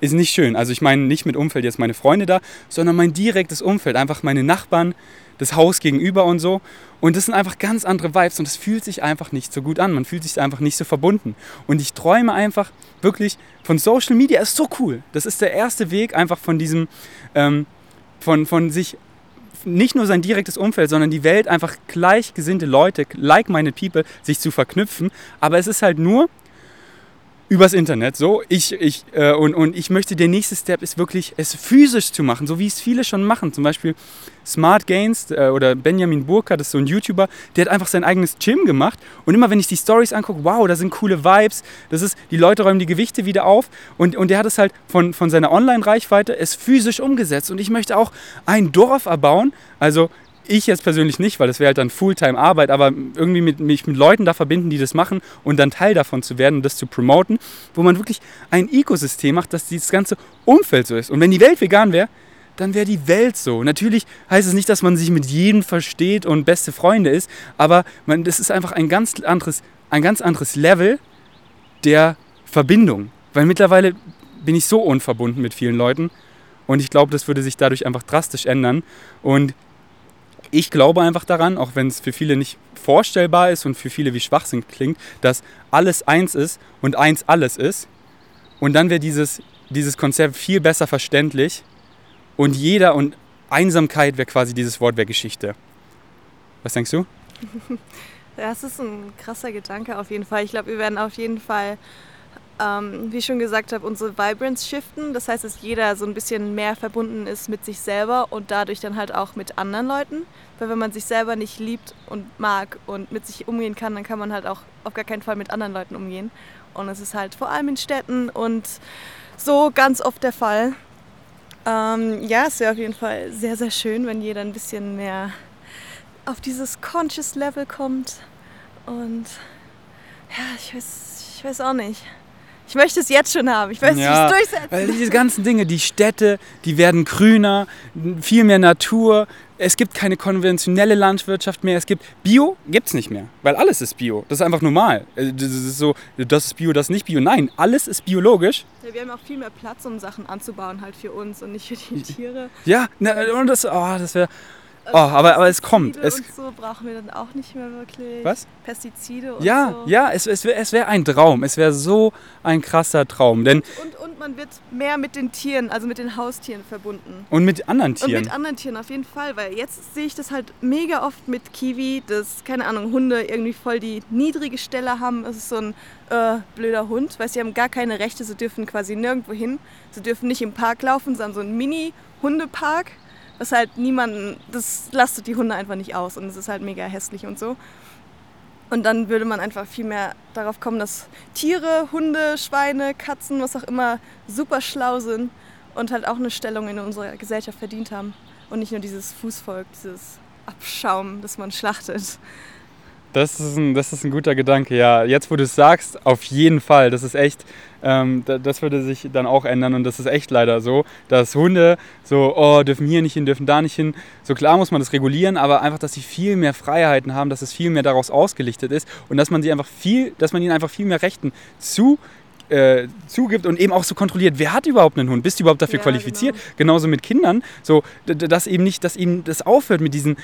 ist nicht schön. Also ich meine nicht mit Umfeld jetzt meine Freunde da, sondern mein direktes Umfeld, einfach meine Nachbarn, das Haus gegenüber und so. Und das sind einfach ganz andere Vibes und es fühlt sich einfach nicht so gut an. Man fühlt sich einfach nicht so verbunden. Und ich träume einfach wirklich von Social Media. Ist so cool. Das ist der erste Weg einfach von diesem, ähm, von, von sich nicht nur sein direktes Umfeld, sondern die Welt einfach gleichgesinnte Leute, like-minded people, sich zu verknüpfen. Aber es ist halt nur übers Internet so. Ich, ich, äh, und, und ich möchte, der nächste Step ist wirklich, es physisch zu machen, so wie es viele schon machen. Zum Beispiel Smart Gains äh, oder Benjamin Burkhardt, das ist so ein YouTuber, der hat einfach sein eigenes Gym gemacht. Und immer wenn ich die Stories angucke, wow, da sind coole Vibes. Das ist, die Leute räumen die Gewichte wieder auf. Und, und der hat es halt von, von seiner Online-Reichweite es physisch umgesetzt. Und ich möchte auch ein Dorf erbauen. Also ich jetzt persönlich nicht, weil das wäre halt dann Fulltime-Arbeit, aber irgendwie mit, mich mit Leuten da verbinden, die das machen und dann Teil davon zu werden und das zu promoten, wo man wirklich ein Ökosystem macht, dass dieses ganze Umfeld so ist. Und wenn die Welt vegan wäre, dann wäre die Welt so. Natürlich heißt es nicht, dass man sich mit jedem versteht und beste Freunde ist, aber man, das ist einfach ein ganz anderes, ein ganz anderes Level der Verbindung. Weil mittlerweile bin ich so unverbunden mit vielen Leuten und ich glaube, das würde sich dadurch einfach drastisch ändern. Und ich glaube einfach daran, auch wenn es für viele nicht vorstellbar ist und für viele wie Schwachsinn klingt, dass alles eins ist und eins alles ist. Und dann wäre dieses, dieses Konzept viel besser verständlich und jeder und Einsamkeit wäre quasi dieses Wort wäre Geschichte. Was denkst du? Das ist ein krasser Gedanke auf jeden Fall. Ich glaube, wir werden auf jeden Fall ähm, wie ich schon gesagt habe, unsere Vibrance shiften. Das heißt, dass jeder so ein bisschen mehr verbunden ist mit sich selber und dadurch dann halt auch mit anderen Leuten. Weil wenn man sich selber nicht liebt und mag und mit sich umgehen kann, dann kann man halt auch auf gar keinen Fall mit anderen Leuten umgehen. Und es ist halt vor allem in Städten und so ganz oft der Fall. Ähm, ja, es wäre auf jeden Fall sehr, sehr schön, wenn jeder ein bisschen mehr auf dieses Conscious Level kommt. Und ja, ich weiß, ich weiß auch nicht Ich möchte es jetzt schon haben. Ich möchte Ja, es durchsetzen. Weil diese ganzen Dinge, die Städte, die werden grüner, viel mehr Natur. Es gibt keine konventionelle Landwirtschaft mehr. Es gibt Bio, gibt's nicht mehr, weil alles ist Bio. Das ist einfach normal. Äh, Das ist so, das ist Bio, das ist nicht Bio. Nein, alles ist biologisch. Ja, wir haben auch viel mehr Platz, um Sachen anzubauen, halt für uns und nicht für die Tiere. Ja, na, und das, oh, das wäre. Oh, aber, aber es kommt. Es, und so brauchen wir dann auch nicht mehr wirklich. Was? Pestizide und ja, so. ja, es, es wäre es wär ein Traum. Es wäre so ein krasser Traum. Denn, Und, und man wird mehr mit den Tieren, also mit den Haustieren verbunden. und mit anderen Und Tieren. mit anderen Tieren auf jeden Fall, weil jetzt sehe ich das halt mega oft mit Kiwi, dass, keine Ahnung, Hunde irgendwie voll die niedrige Stelle haben. Es ist so ein äh, blöder Hund, weil sie haben gar keine Rechte, sie dürfen quasi nirgendwo hin. Sie dürfen nicht im Park laufen, sondern so ein Mini-Hundepark, was halt niemanden, das lastet die Hunde einfach nicht aus und es ist halt mega hässlich und so. Und dann würde man einfach viel mehr darauf kommen, dass Tiere, Hunde, Schweine, Katzen, was auch immer, super schlau sind und halt auch eine Stellung in unserer Gesellschaft verdient haben. Und nicht nur dieses Fußvolk, dieses Abschaum, das man schlachtet. Das ist, ein, das ist ein guter Gedanke, ja. Jetzt, wo du es sagst, auf jeden Fall. Das ist echt, ähm, da- das würde sich dann auch ändern und das ist echt leider so, dass Hunde so, oh, dürfen hier nicht hin, dürfen da nicht hin. So klar muss man das regulieren, aber einfach, dass sie viel mehr Freiheiten haben, dass es viel mehr daraus ausgelichtet ist und dass man sie einfach viel, dass man ihnen einfach viel mehr Rechten zu äh, zugibt und eben auch so kontrolliert, wer hat überhaupt einen Hund? Bist du überhaupt dafür Ja, qualifiziert? genau. Genauso mit Kindern, so, dass eben nicht, dass ihnen das aufhört mit diesen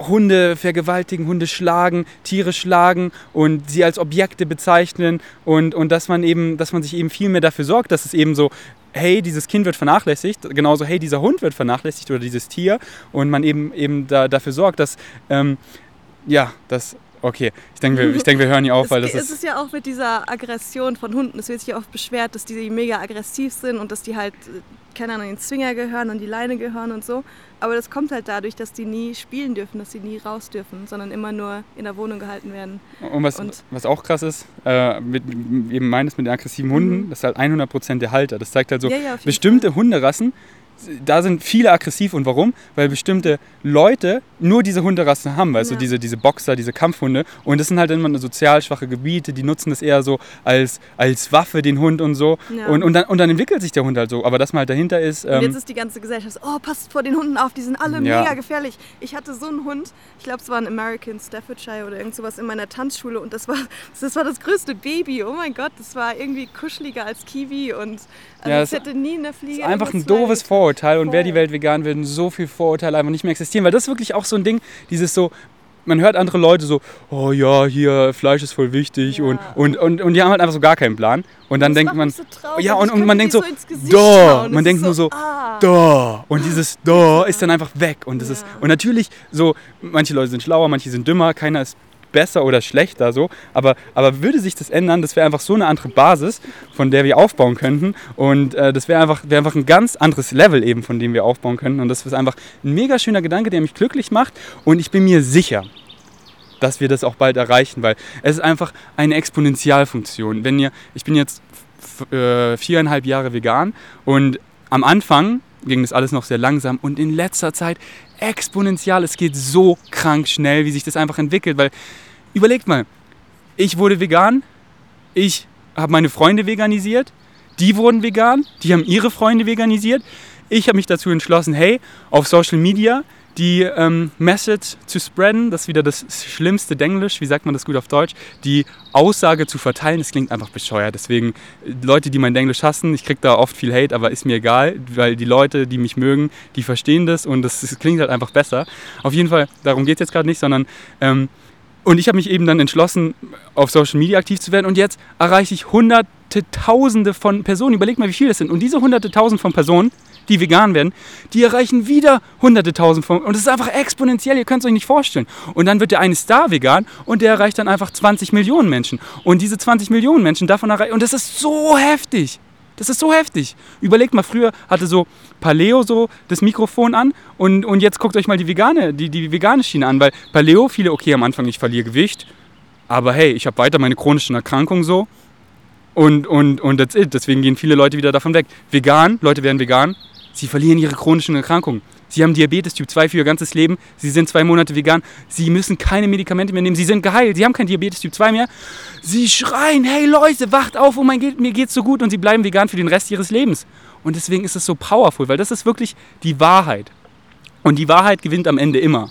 Hunde vergewaltigen, Hunde schlagen, Tiere schlagen und sie als Objekte bezeichnen und, und dass man eben, dass man sich eben viel mehr dafür sorgt, dass es eben so, hey, dieses Kind wird vernachlässigt, genauso, hey, dieser Hund wird vernachlässigt oder dieses Tier und man eben eben da, dafür sorgt, dass, ähm, ja, das, okay, ich denke, wir, ich denke, wir hören hier auf, weil das es, ist, es ist ja auch mit dieser Aggression von Hunden. Es wird sich ja oft beschwert, dass die mega aggressiv sind und dass die halt, äh, keine Ahnung, den Zwinger gehören, an die Leine gehören und so. Aber das kommt halt dadurch, dass die nie spielen dürfen, dass sie nie raus dürfen, sondern immer nur in der Wohnung gehalten werden. Und was, Und- was auch krass ist, äh, mit, eben meines mit den aggressiven Hunden, Mhm. das ist halt 100% der Halter. Das zeigt halt so, Ja, ja, bestimmte Hunderassen, da sind viele aggressiv. Und warum? Weil bestimmte Leute nur diese Hunderassen haben, weißt du, Ja. diese, diese Boxer, diese Kampfhunde. Und das sind halt immer sozial schwache Gebiete, die nutzen das eher so als, als Waffe, den Hund und so. Ja. Und, und, dann, und dann entwickelt sich der Hund halt so. Aber dass man halt dahinter ist, Und ähm, jetzt ist die ganze Gesellschaft so, oh, passt vor den Hunden auf, die sind alle Ja. mega gefährlich. Ich hatte so einen Hund, ich glaube, es war ein American Staffordshire oder irgend sowas in meiner Tanzschule und das war, das war das größte Baby. Oh mein Gott, das war irgendwie kuscheliger als Kiwi und also Ja, es hätte nie eine Fliege. ist einfach ein doofes Kleines. Vorurteil und wäre die Voll. Welt vegan, würden so viele Vorurteile einfach nicht mehr existieren, weil das ist wirklich auch so ein Ding, dieses so, man hört andere Leute so, oh ja, hier, Fleisch ist voll wichtig Ja. und, und, und, und die haben halt einfach so gar keinen Plan und dann Das denkt man, so ja, und, und man die denkt so, Gesicht da, man denkt ist nur so, ah. da und dieses da ist dann einfach weg und das ist, Ja. und natürlich so, manche Leute sind schlauer, manche sind dümmer, keiner ist besser oder schlechter so, aber, aber würde sich das ändern, das wäre einfach so eine andere Basis, von der wir aufbauen könnten. Und äh, das wäre einfach, wär einfach ein ganz anderes Level eben, von dem wir aufbauen könnten. Und das ist einfach ein mega schöner Gedanke, der mich glücklich macht. Und ich bin mir sicher, dass wir das auch bald erreichen, weil es ist einfach eine Exponentialfunktion. Wenn ihr, ich bin jetzt äh, viereinhalb Jahre vegan und am Anfang ging das alles noch sehr langsam und in letzter Zeit exponentiell. Es geht so krank schnell, wie sich das einfach entwickelt, weil überlegt mal, ich wurde vegan, ich habe meine Freunde veganisiert, die wurden vegan, die haben ihre Freunde veganisiert. Ich habe mich dazu entschlossen, hey, auf Social Media die ähm, Message zu spreaden, das ist wieder das schlimmste Denglisch, wie sagt man das gut auf Deutsch, die Aussage zu verteilen, das klingt einfach bescheuert. Deswegen, äh, Leute, die mein Denglisch hassen, ich kriege da oft viel Hate, aber ist mir egal, weil die Leute, die mich mögen, die verstehen das und das, das klingt halt einfach besser. Auf jeden Fall, darum geht es jetzt gerade nicht, sondern ähm, und ich habe mich eben dann entschlossen, auf Social Media aktiv zu werden. Und jetzt erreiche ich hunderte, tausende von Personen. Überleg mal, wie viele das sind. Und diese hunderte, tausend von Personen, die vegan werden, die erreichen wieder hunderte, tausend von. Und es ist einfach exponentiell, ihr könnt es euch nicht vorstellen. Und dann wird der eine Star vegan und der erreicht dann einfach 20 Millionen Menschen. Und diese 20 Millionen Menschen davon erreichen. Und das ist so heftig. Das ist so heftig. Überlegt mal, früher hatte so Paleo so das Mikrofon an und, und jetzt guckt euch mal die vegane, die, die vegane Schiene an, weil Paleo, viele, okay, am Anfang ich verliere Gewicht, aber hey, ich habe weiter meine chronischen Erkrankungen so und, und, und that's it. Deswegen gehen viele Leute wieder davon weg. Vegan, Leute werden vegan, Sie verlieren ihre chronischen Erkrankungen. Sie haben Diabetes Typ 2 für ihr ganzes Leben. Sie sind zwei Monate vegan. Sie müssen keine Medikamente mehr nehmen. Sie sind geheilt. Sie haben kein Diabetes Typ 2 mehr. Sie schreien, hey Leute, wacht auf, oh mein Gott, mir geht's so gut. Und sie bleiben vegan für den Rest ihres Lebens. Und deswegen ist es so powerful, weil das ist wirklich die Wahrheit. Und die Wahrheit gewinnt am Ende immer.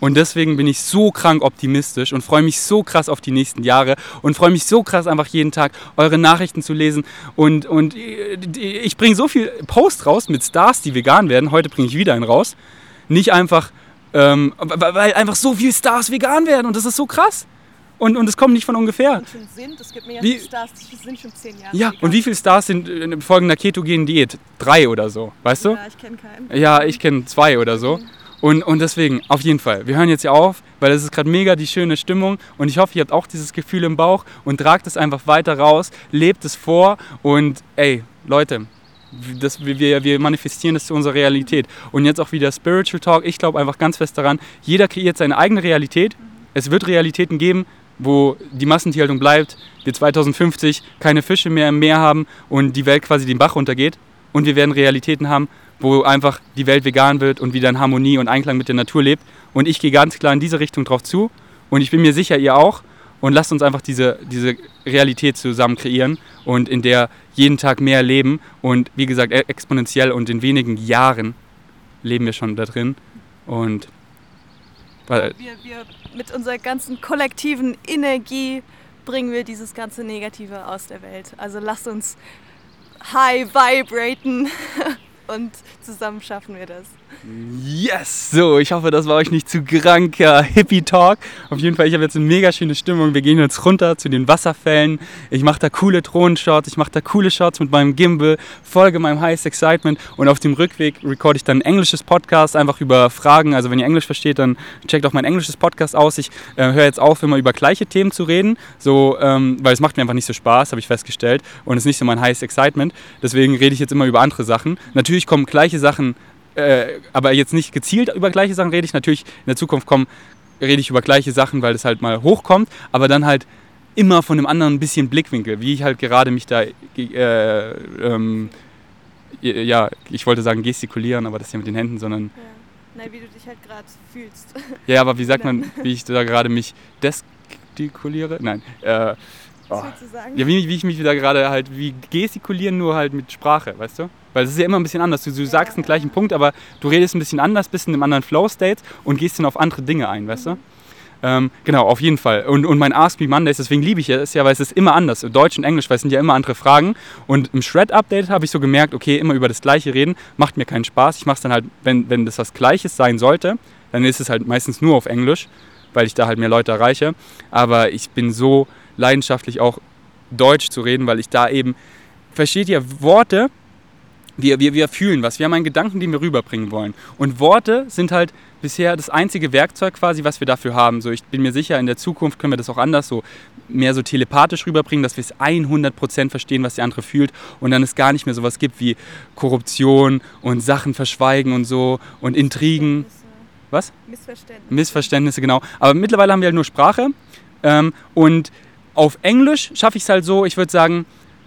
Und deswegen bin ich so krank optimistisch und freue mich so krass auf die nächsten Jahre und freue mich so krass einfach jeden Tag eure Nachrichten zu lesen. Und, und ich bringe so viel Post raus mit Stars, die vegan werden. Heute bringe ich wieder einen raus. Nicht einfach, ähm, weil einfach so viele Stars vegan werden und das ist so krass. Und, und es kommt nicht von ungefähr. Und schon sind, es gibt mehr Wie- Stars, die sind schon zehn Jahre. Ja, vegan. und wie viele Stars sind in folgender ketogenen Diät? Drei oder so, weißt du? Ja, ich kenne keinen. Ja, ich kenne zwei oder so. Und, und deswegen, auf jeden Fall, wir hören jetzt hier auf, weil es ist gerade mega die schöne Stimmung und ich hoffe, ihr habt auch dieses Gefühl im Bauch und tragt es einfach weiter raus, lebt es vor und ey, Leute, das, wir, wir manifestieren das zu unserer Realität. Und jetzt auch wieder Spiritual Talk, ich glaube einfach ganz fest daran, jeder kreiert seine eigene Realität. Es wird Realitäten geben, wo die Massentierhaltung bleibt, wir 2050 keine Fische mehr im Meer haben und die Welt quasi den Bach runtergeht. Und wir werden Realitäten haben, wo einfach die Welt vegan wird und wieder in Harmonie und Einklang mit der Natur lebt. Und ich gehe ganz klar in diese Richtung drauf zu. Und ich bin mir sicher, ihr auch. Und lasst uns einfach diese, diese Realität zusammen kreieren und in der jeden Tag mehr leben. Und wie gesagt, e- exponentiell und in wenigen Jahren leben wir schon da drin. Und Wir, wir mit unserer ganzen kollektiven Energie bringen wir dieses ganze Negative aus der Welt. Also lasst uns high vibraten und zusammen schaffen wir das. Yes! So, ich hoffe, das war euch nicht zu kranker Hippie-Talk. Auf jeden Fall, ich habe jetzt eine mega schöne Stimmung. Wir gehen jetzt runter zu den Wasserfällen. Ich mache da coole Drohnenshots, ich mache da coole Shots mit meinem Gimbal, folge meinem Highest Excitement und auf dem Rückweg recorde ich dann ein englisches Podcast, einfach über Fragen. Also wenn ihr Englisch versteht, dann checkt auch mein englisches Podcast aus. Ich äh, höre jetzt auf, immer über gleiche Themen zu reden, so, ähm, weil es macht mir einfach nicht so Spaß, habe ich festgestellt. Und es ist nicht so mein Highest Excitement. Deswegen rede ich jetzt immer über andere Sachen. Natürlich kommen gleiche Sachen äh, aber jetzt nicht gezielt über gleiche Sachen rede ich. Natürlich in der Zukunft kommen, rede ich über gleiche Sachen, weil das halt mal hochkommt, aber dann halt immer von einem anderen bisschen Blickwinkel, wie ich halt gerade mich da, äh, ähm, ja, ich wollte sagen gestikulieren, aber das ist ja mit den Händen, sondern, Ja. Nein, wie du dich halt gerade fühlst. ja, aber wie sagt man, wie ich da gerade mich destikuliere? Nein, äh, Was Oh. willst du sagen? ja, wie, wie ich mich da gerade halt, wie gestikulieren, nur halt mit Sprache, weißt du? Weil es ist ja immer ein bisschen anders. Du, du sagst den gleichen Punkt, aber du redest ein bisschen anders, bist in einem anderen Flow-State und gehst dann auf andere Dinge ein, weißt du? Ähm, genau, auf jeden Fall. Und, und mein Ask Me Mondays, deswegen liebe ich es ja, weil es ist immer anders. Deutsch und Englisch, weil es sind ja immer andere Fragen. Und im Shred-Update habe ich so gemerkt, okay, immer über das Gleiche reden, macht mir keinen Spaß. Ich mache es dann halt, wenn, wenn das was Gleiches sein sollte, dann ist es halt meistens nur auf Englisch, weil ich da halt mehr Leute erreiche. Aber ich bin so leidenschaftlich auch Deutsch zu reden, weil ich da eben, versteht ihr, Worte, wir, wir, wir fühlen was. Wir haben einen Gedanken, den wir rüberbringen wollen. Und Worte sind halt bisher das einzige Werkzeug quasi, was wir dafür haben. So, ich bin mir sicher, in der Zukunft können wir das auch anders so mehr so telepathisch rüberbringen, dass wir es 100% verstehen, was der andere fühlt und dann es gar nicht mehr sowas gibt wie Korruption und Sachen verschweigen und so und Intrigen. Was? Missverständnis. Missverständnisse, genau. Aber mittlerweile haben wir halt nur Sprache. Ähm, und auf Englisch schaffe ich es halt so, ich würde sagen,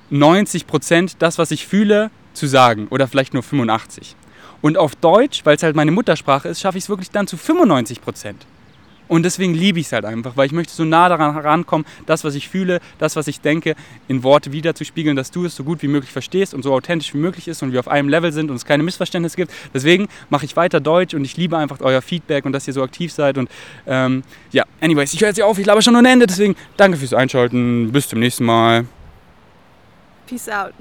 90 Prozent das, was ich fühle, zu sagen. Oder vielleicht nur 85. Und auf Deutsch, weil es halt meine Muttersprache ist, schaffe ich es wirklich dann zu 95 Prozent. Und deswegen liebe ich es halt einfach, weil ich möchte so nah daran herankommen, das, was ich fühle, das, was ich denke, in Worte wiederzuspiegeln, dass du es so gut wie möglich verstehst und so authentisch wie möglich ist und wir auf einem Level sind und es keine Missverständnisse gibt. Deswegen mache ich weiter Deutsch und ich liebe einfach euer Feedback und dass ihr so aktiv seid. Und ähm, ja, anyways, ich höre jetzt hier auf, ich laber schon ohne Ende, deswegen danke fürs Einschalten, bis zum nächsten Mal. Peace out.